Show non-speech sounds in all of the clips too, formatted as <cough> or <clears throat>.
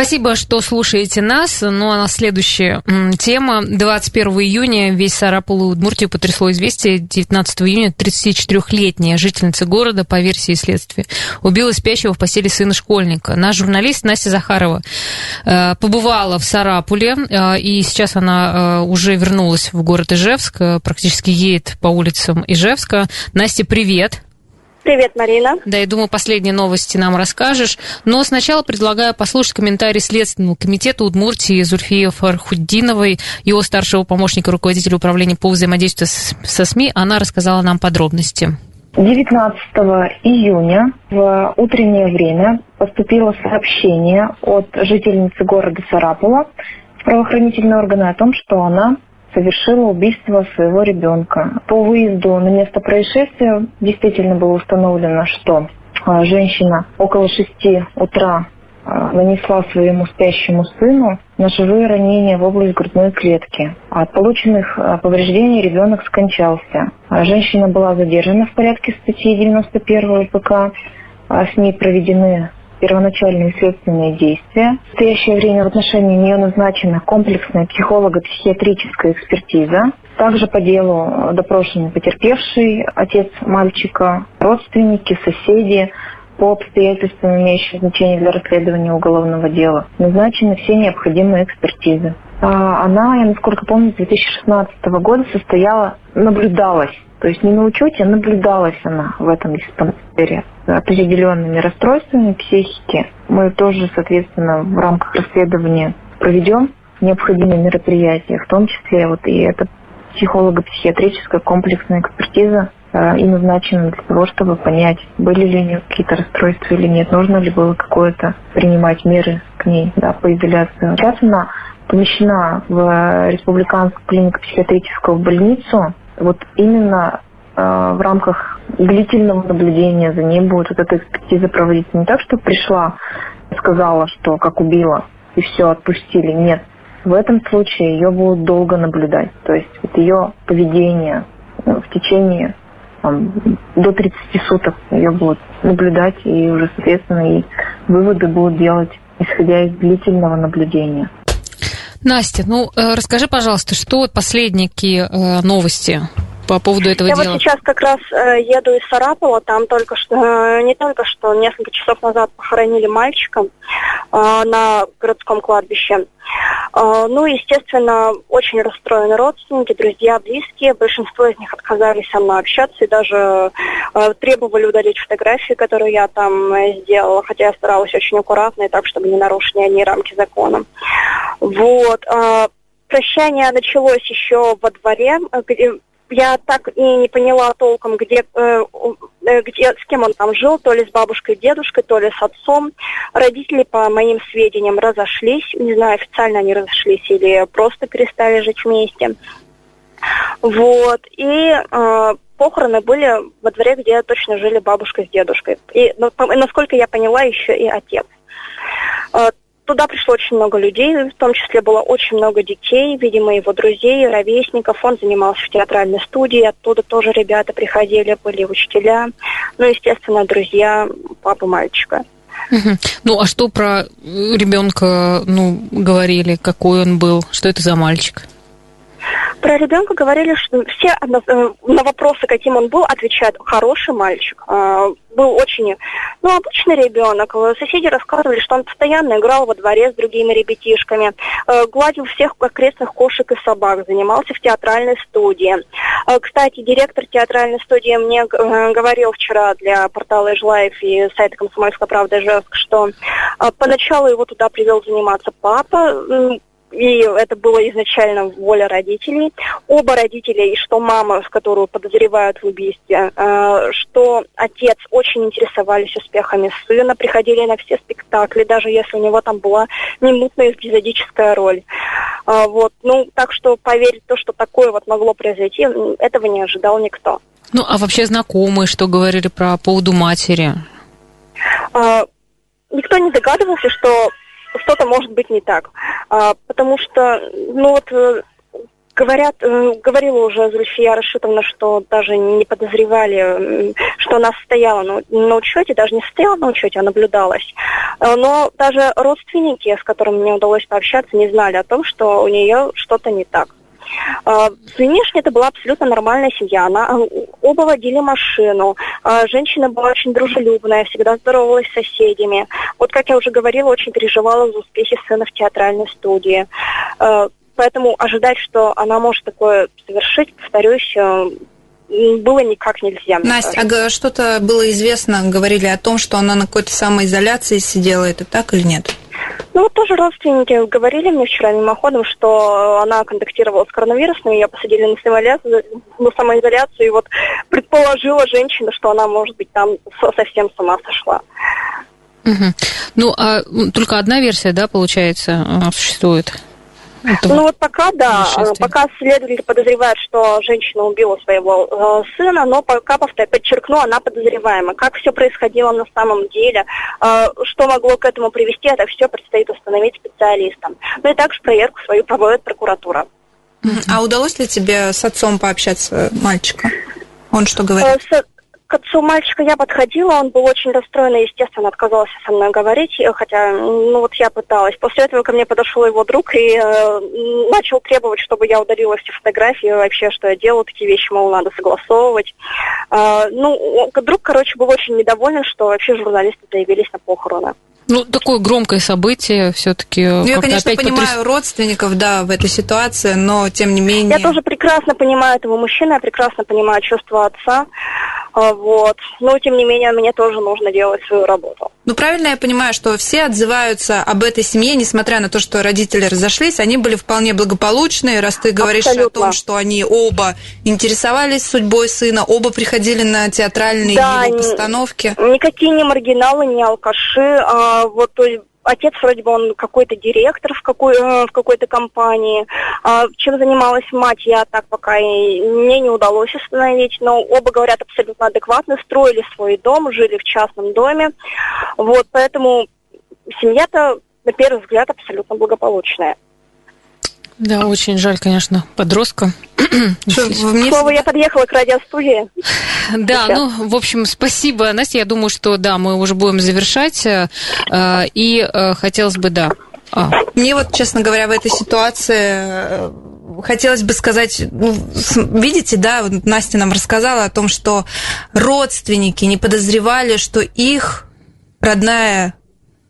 Спасибо, что слушаете нас. Ну а на следующая тема. 21 июня весь Сарапул и Удмуртию потрясло известие. 19 июня 34-летняя жительница города, по версии следствия, убила спящего в постели сына школьника. Наш журналист Настя Захарова э, побывала в Сарапуле, э, и сейчас она э, уже вернулась в город Ижевск, практически едет по улицам Ижевска. Настя, привет! Привет, Марина. Да, я думаю, последние новости нам расскажешь. Но сначала предлагаю послушать комментарий Следственного комитета Удмуртии Зульфии Фархуддиновой, его старшего помощника руководителя управления по взаимодействию со СМИ. Она рассказала нам подробности. 19 июня в утреннее время поступило сообщение от жительницы города Сарапула в правоохранительные органы о том, что она совершила убийство своего ребенка. По выезду на место происшествия действительно было установлено, что а, женщина около 6 утра а, нанесла своему спящему сыну ножевые ранения в область грудной клетки. От полученных а, повреждений ребенок скончался. Женщина была задержана в порядке статьи 91 ПК. С ней проведены первоначальные следственные действия. В настоящее время в отношении нее назначена комплексная психолого-психиатрическая экспертиза. Также по делу допрошены потерпевший, отец мальчика, родственники, соседи, по обстоятельствам, имеющим значение для расследования уголовного дела, назначены все необходимые экспертизы. А она, я насколько помню, с 2016 года состояла, наблюдалась то есть не на учете, а наблюдалась она в этом диспансере определенными расстройствами психики. Мы тоже, соответственно, в рамках расследования проведем необходимые мероприятия, в том числе вот и эта психолого-психиатрическая комплексная экспертиза э, и назначена для того, чтобы понять, были ли у нее какие-то расстройства или нет, нужно ли было какое-то принимать меры к ней да, по изоляции. Сейчас она помещена в Республиканскую клинику психиатрическую больницу, вот именно э, в рамках длительного наблюдения за ней будет вот эта экспертиза проводиться. Не так, что пришла, сказала, что как убила, и все, отпустили. Нет. В этом случае ее будут долго наблюдать. То есть вот ее поведение ну, в течение там, до 30 суток ее будут наблюдать, и уже, соответственно, и выводы будут делать, исходя из длительного наблюдения. Настя, ну э, расскажи, пожалуйста, что последние э, новости по поводу этого Я дела? Я вот сейчас как раз э, еду из Сарапова, там только что, э, не только что, несколько часов назад похоронили мальчика э, на городском кладбище. Э, ну, естественно, очень расстроены родственники, друзья, близкие. Большинство из них отказались со мной общаться и даже э, требовали удалить фотографии, которые я там э, сделала, хотя я старалась очень аккуратно и так, чтобы не нарушить ни рамки закона. Вот. Э, прощание началось еще во дворе, э, где я так и не поняла толком, где, э, э, где, с кем он там жил, то ли с бабушкой, дедушкой, то ли с отцом. Родители, по моим сведениям, разошлись. Не знаю, официально они разошлись или просто перестали жить вместе. Вот. И э, похороны были во дворе, где точно жили бабушка с дедушкой. И, насколько я поняла, еще и отец. Туда пришло очень много людей, в том числе было очень много детей, видимо, его друзей, ровесников. Он занимался в театральной студии, оттуда тоже ребята приходили, были учителя, ну, естественно, друзья папы мальчика. Ну, а что про ребенка, ну, говорили, какой он был, что это за мальчик? Про ребенка говорили, что все на, э, на вопросы, каким он был, отвечают хороший мальчик. А, был очень, ну, обычный ребенок. Соседи рассказывали, что он постоянно играл во дворе с другими ребятишками, э, гладил всех окрестных кошек и собак, занимался в театральной студии. Э, кстати, директор театральной студии мне говорил вчера для портала Ижлайф и сайта «Комсомольская правда» Ижевск, что поначалу его туда привел заниматься папа, и это было изначально воля родителей. Оба родителя, и что мама, которую подозревают в убийстве, э, что отец очень интересовались успехами сына, приходили на все спектакли, даже если у него там была минутная эпизодическая роль. Э, вот. Ну, так что поверить то, что такое вот могло произойти, этого не ожидал никто. Ну, а вообще знакомые, что говорили про поводу матери? Э, никто не догадывался, что что-то может быть не так. А, потому что, ну вот, э, говорят, э, говорила уже Зульфия Рашитовна, что даже не подозревали, что она стояла на, на учете, даже не стояла на учете, а наблюдалась. Э, но даже родственники, с которыми мне удалось пообщаться, не знали о том, что у нее что-то не так. А, внешне это была абсолютно нормальная семья. Она, а, оба водили машину. А, женщина была очень дружелюбная, всегда здоровалась с соседями. Вот, как я уже говорила, очень переживала за успехи сына в театральной студии. Поэтому ожидать, что она может такое совершить, повторюсь, было никак нельзя. Настя, а что-то было известно, говорили о том, что она на какой-то самоизоляции сидела, это так или нет? Ну, вот тоже родственники говорили мне вчера мимоходом, что она контактировала с коронавирусом, ее посадили на самоизоляцию, на самоизоляцию, и вот предположила женщина, что она, может быть, там совсем с ума сошла. Угу. Ну, а только одна версия, да, получается, существует? Это ну вот пока, да, пока следователь подозревает, что женщина убила своего э, сына, но пока, подчеркну, она подозреваема. Как все происходило на самом деле, э, что могло к этому привести, это все предстоит установить специалистам. Ну и также проверку свою проводит прокуратура. А удалось ли тебе с отцом пообщаться мальчика? Он что говорит? Э, к отцу мальчика я подходила, он был очень расстроен и, естественно, отказался со мной говорить, хотя, ну вот я пыталась. После этого ко мне подошел его друг и э, начал требовать, чтобы я удалила все фотографии, вообще, что я делаю, такие вещи, мол, надо согласовывать. Э, ну, друг, короче, был очень недоволен, что вообще журналисты заявились на похороны. Ну, такое громкое событие все-таки. Ну, я, конечно, понимаю потряс... родственников, да, в этой ситуации, но тем не менее. Я тоже прекрасно понимаю этого мужчину, я прекрасно понимаю чувства отца. А, вот. Но, тем не менее, мне тоже нужно делать свою работу. Ну, правильно я понимаю, что все отзываются об этой семье, несмотря на то, что родители разошлись, они были вполне благополучные, раз ты говоришь Абсолютно. о том, что они оба интересовались судьбой сына, оба приходили на театральные да, его постановки. Никакие не маргиналы, не алкаши. А, вот, то есть отец вроде бы он какой-то директор в, какой, э, в какой-то компании. А, чем занималась мать, я так пока и мне не удалось установить, но оба говорят абсолютно адекватно, строили свой дом, жили в частном доме. Вот, поэтому семья-то, на первый взгляд, абсолютно благополучная. Да, очень жаль, конечно, подростка. <clears throat> Слово, я подъехала к радиостудии. Да, ну, в общем, спасибо, Настя. Я думаю, что, да, мы уже будем завершать. Э, и э, хотелось бы, да, а. Мне вот, честно говоря, в этой ситуации э, хотелось бы сказать, ну, видите, да, вот Настя нам рассказала о том, что родственники не подозревали, что их родная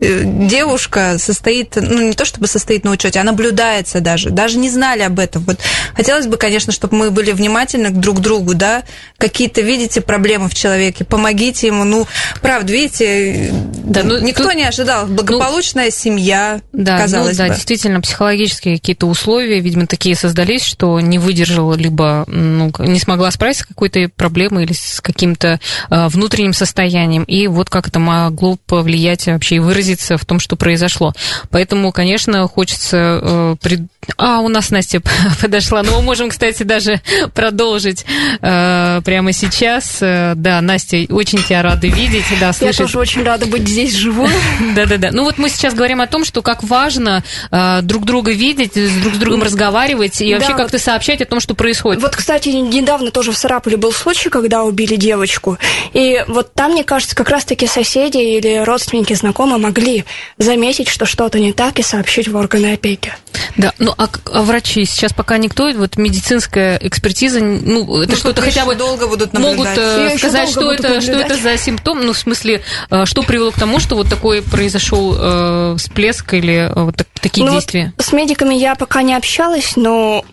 девушка состоит, ну не то чтобы состоит на учете, а наблюдается даже, даже не знали об этом. Вот хотелось бы, конечно, чтобы мы были внимательны друг к другу, да, какие-то видите проблемы в человеке, помогите ему, ну правда, видите, да, ну, никто тут... не ожидал, благополучная ну, семья, да, казалось ну, да, бы. действительно, психологические какие-то условия, видимо, такие создались, что не выдержала либо ну, не смогла справиться с какой-то проблемой или с каким-то э, внутренним состоянием, и вот как это могло повлиять вообще и выразить выразиться в том, что произошло. Поэтому, конечно, хочется... Э, пред... А, у нас Настя <laughs> подошла. Но ну, мы можем, кстати, даже продолжить э, прямо сейчас. Э, да, Настя, очень тебя рады видеть. Да, слышать. Я тоже очень рада быть здесь живой. <laughs> Да-да-да. Ну вот мы сейчас говорим о том, что как важно э, друг друга видеть, друг с другом разговаривать и вообще да. как-то сообщать о том, что происходит. Вот, кстати, недавно тоже в Сарапуле был случай, когда убили девочку. И вот там, мне кажется, как раз-таки соседи или родственники, знакомые могли могли заметить, что что-то не так, и сообщить в органы опеки. Да, ну а, а врачи сейчас пока никто, вот медицинская экспертиза, ну это ну, что-то хотя бы долго будут наблюдать. могут э, сказать, что это, наблюдать. что это за симптом, ну в смысле, э, что привело к тому, что вот такой произошел э, всплеск или э, вот так, такие ну, действия? Вот с медиками я пока не общалась, но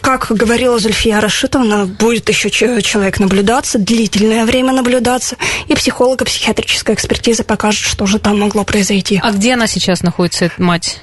как говорила Зульфия Рашитовна, будет еще человек наблюдаться, длительное время наблюдаться, и психолого-психиатрическая экспертиза покажет, что же там могло произойти. А где она сейчас находится, эта мать?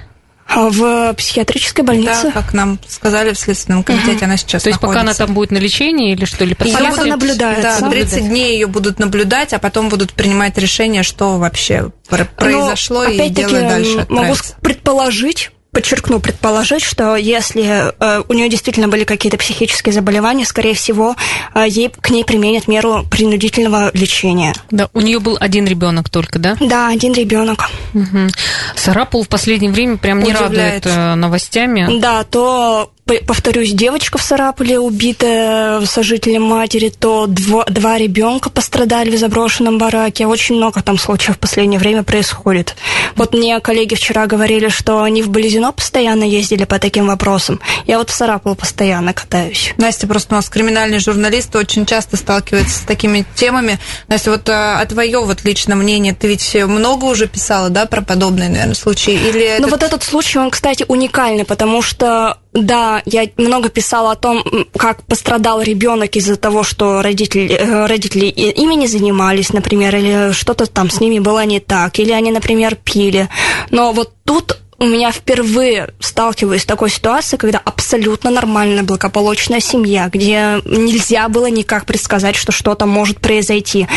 А, в психиатрической больнице. Да, как нам сказали в Следственном комитете, угу. она сейчас То есть находится. пока она там будет на лечении или что? Или Она будет, наблюдается. Да, 30 дней ее будут наблюдать, а потом будут принимать решение, что вообще произошло, Но, и делать дальше. Могу предположить, подчеркну, предположить, что если э, у нее действительно были какие-то психические заболевания, скорее всего, э, ей к ней применят меру принудительного лечения. Да, у нее был один ребенок только, да? Да, один ребенок. Угу. Сарапул в последнее время прям не Удивляет. радует э, новостями. Да, то повторюсь, девочка в Сарапуле убитая сожителем матери, то дво- два ребенка пострадали в заброшенном бараке. Очень много там случаев в последнее время происходит. Вот мне коллеги вчера говорили, что они в Болезино постоянно ездили по таким вопросам. Я вот в Сарапул постоянно катаюсь. Настя просто у нас криминальный журналист, очень часто сталкивается с такими темами. Настя, вот а, а твое вот личное мнение, ты ведь много уже писала, да, про подобные, наверное, случаи? Или Ну это- вот этот случай, он, кстати, уникальный, потому что да, я много писала о том, как пострадал ребенок из-за того, что родители, э, родители и- ими не занимались, например, или что-то там с ними было не так, или они, например, пили. Но вот тут у меня впервые сталкиваюсь с такой ситуацией, когда абсолютно нормальная, благополучная семья, где нельзя было никак предсказать, что что-то может произойти.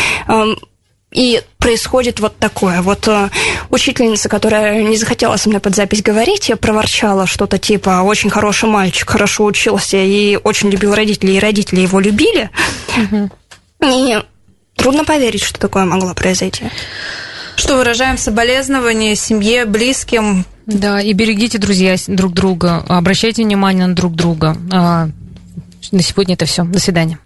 И происходит вот такое. Вот э, учительница, которая не захотела со мной под запись говорить, я проворчала что-то типа «очень хороший мальчик, хорошо учился и очень любил родителей, и родители его любили». И трудно поверить, что такое могло произойти. Что выражаем соболезнования семье, близким. Да, и берегите, друзья, друг друга, обращайте внимание на друг друга. А, На сегодня это все. До свидания.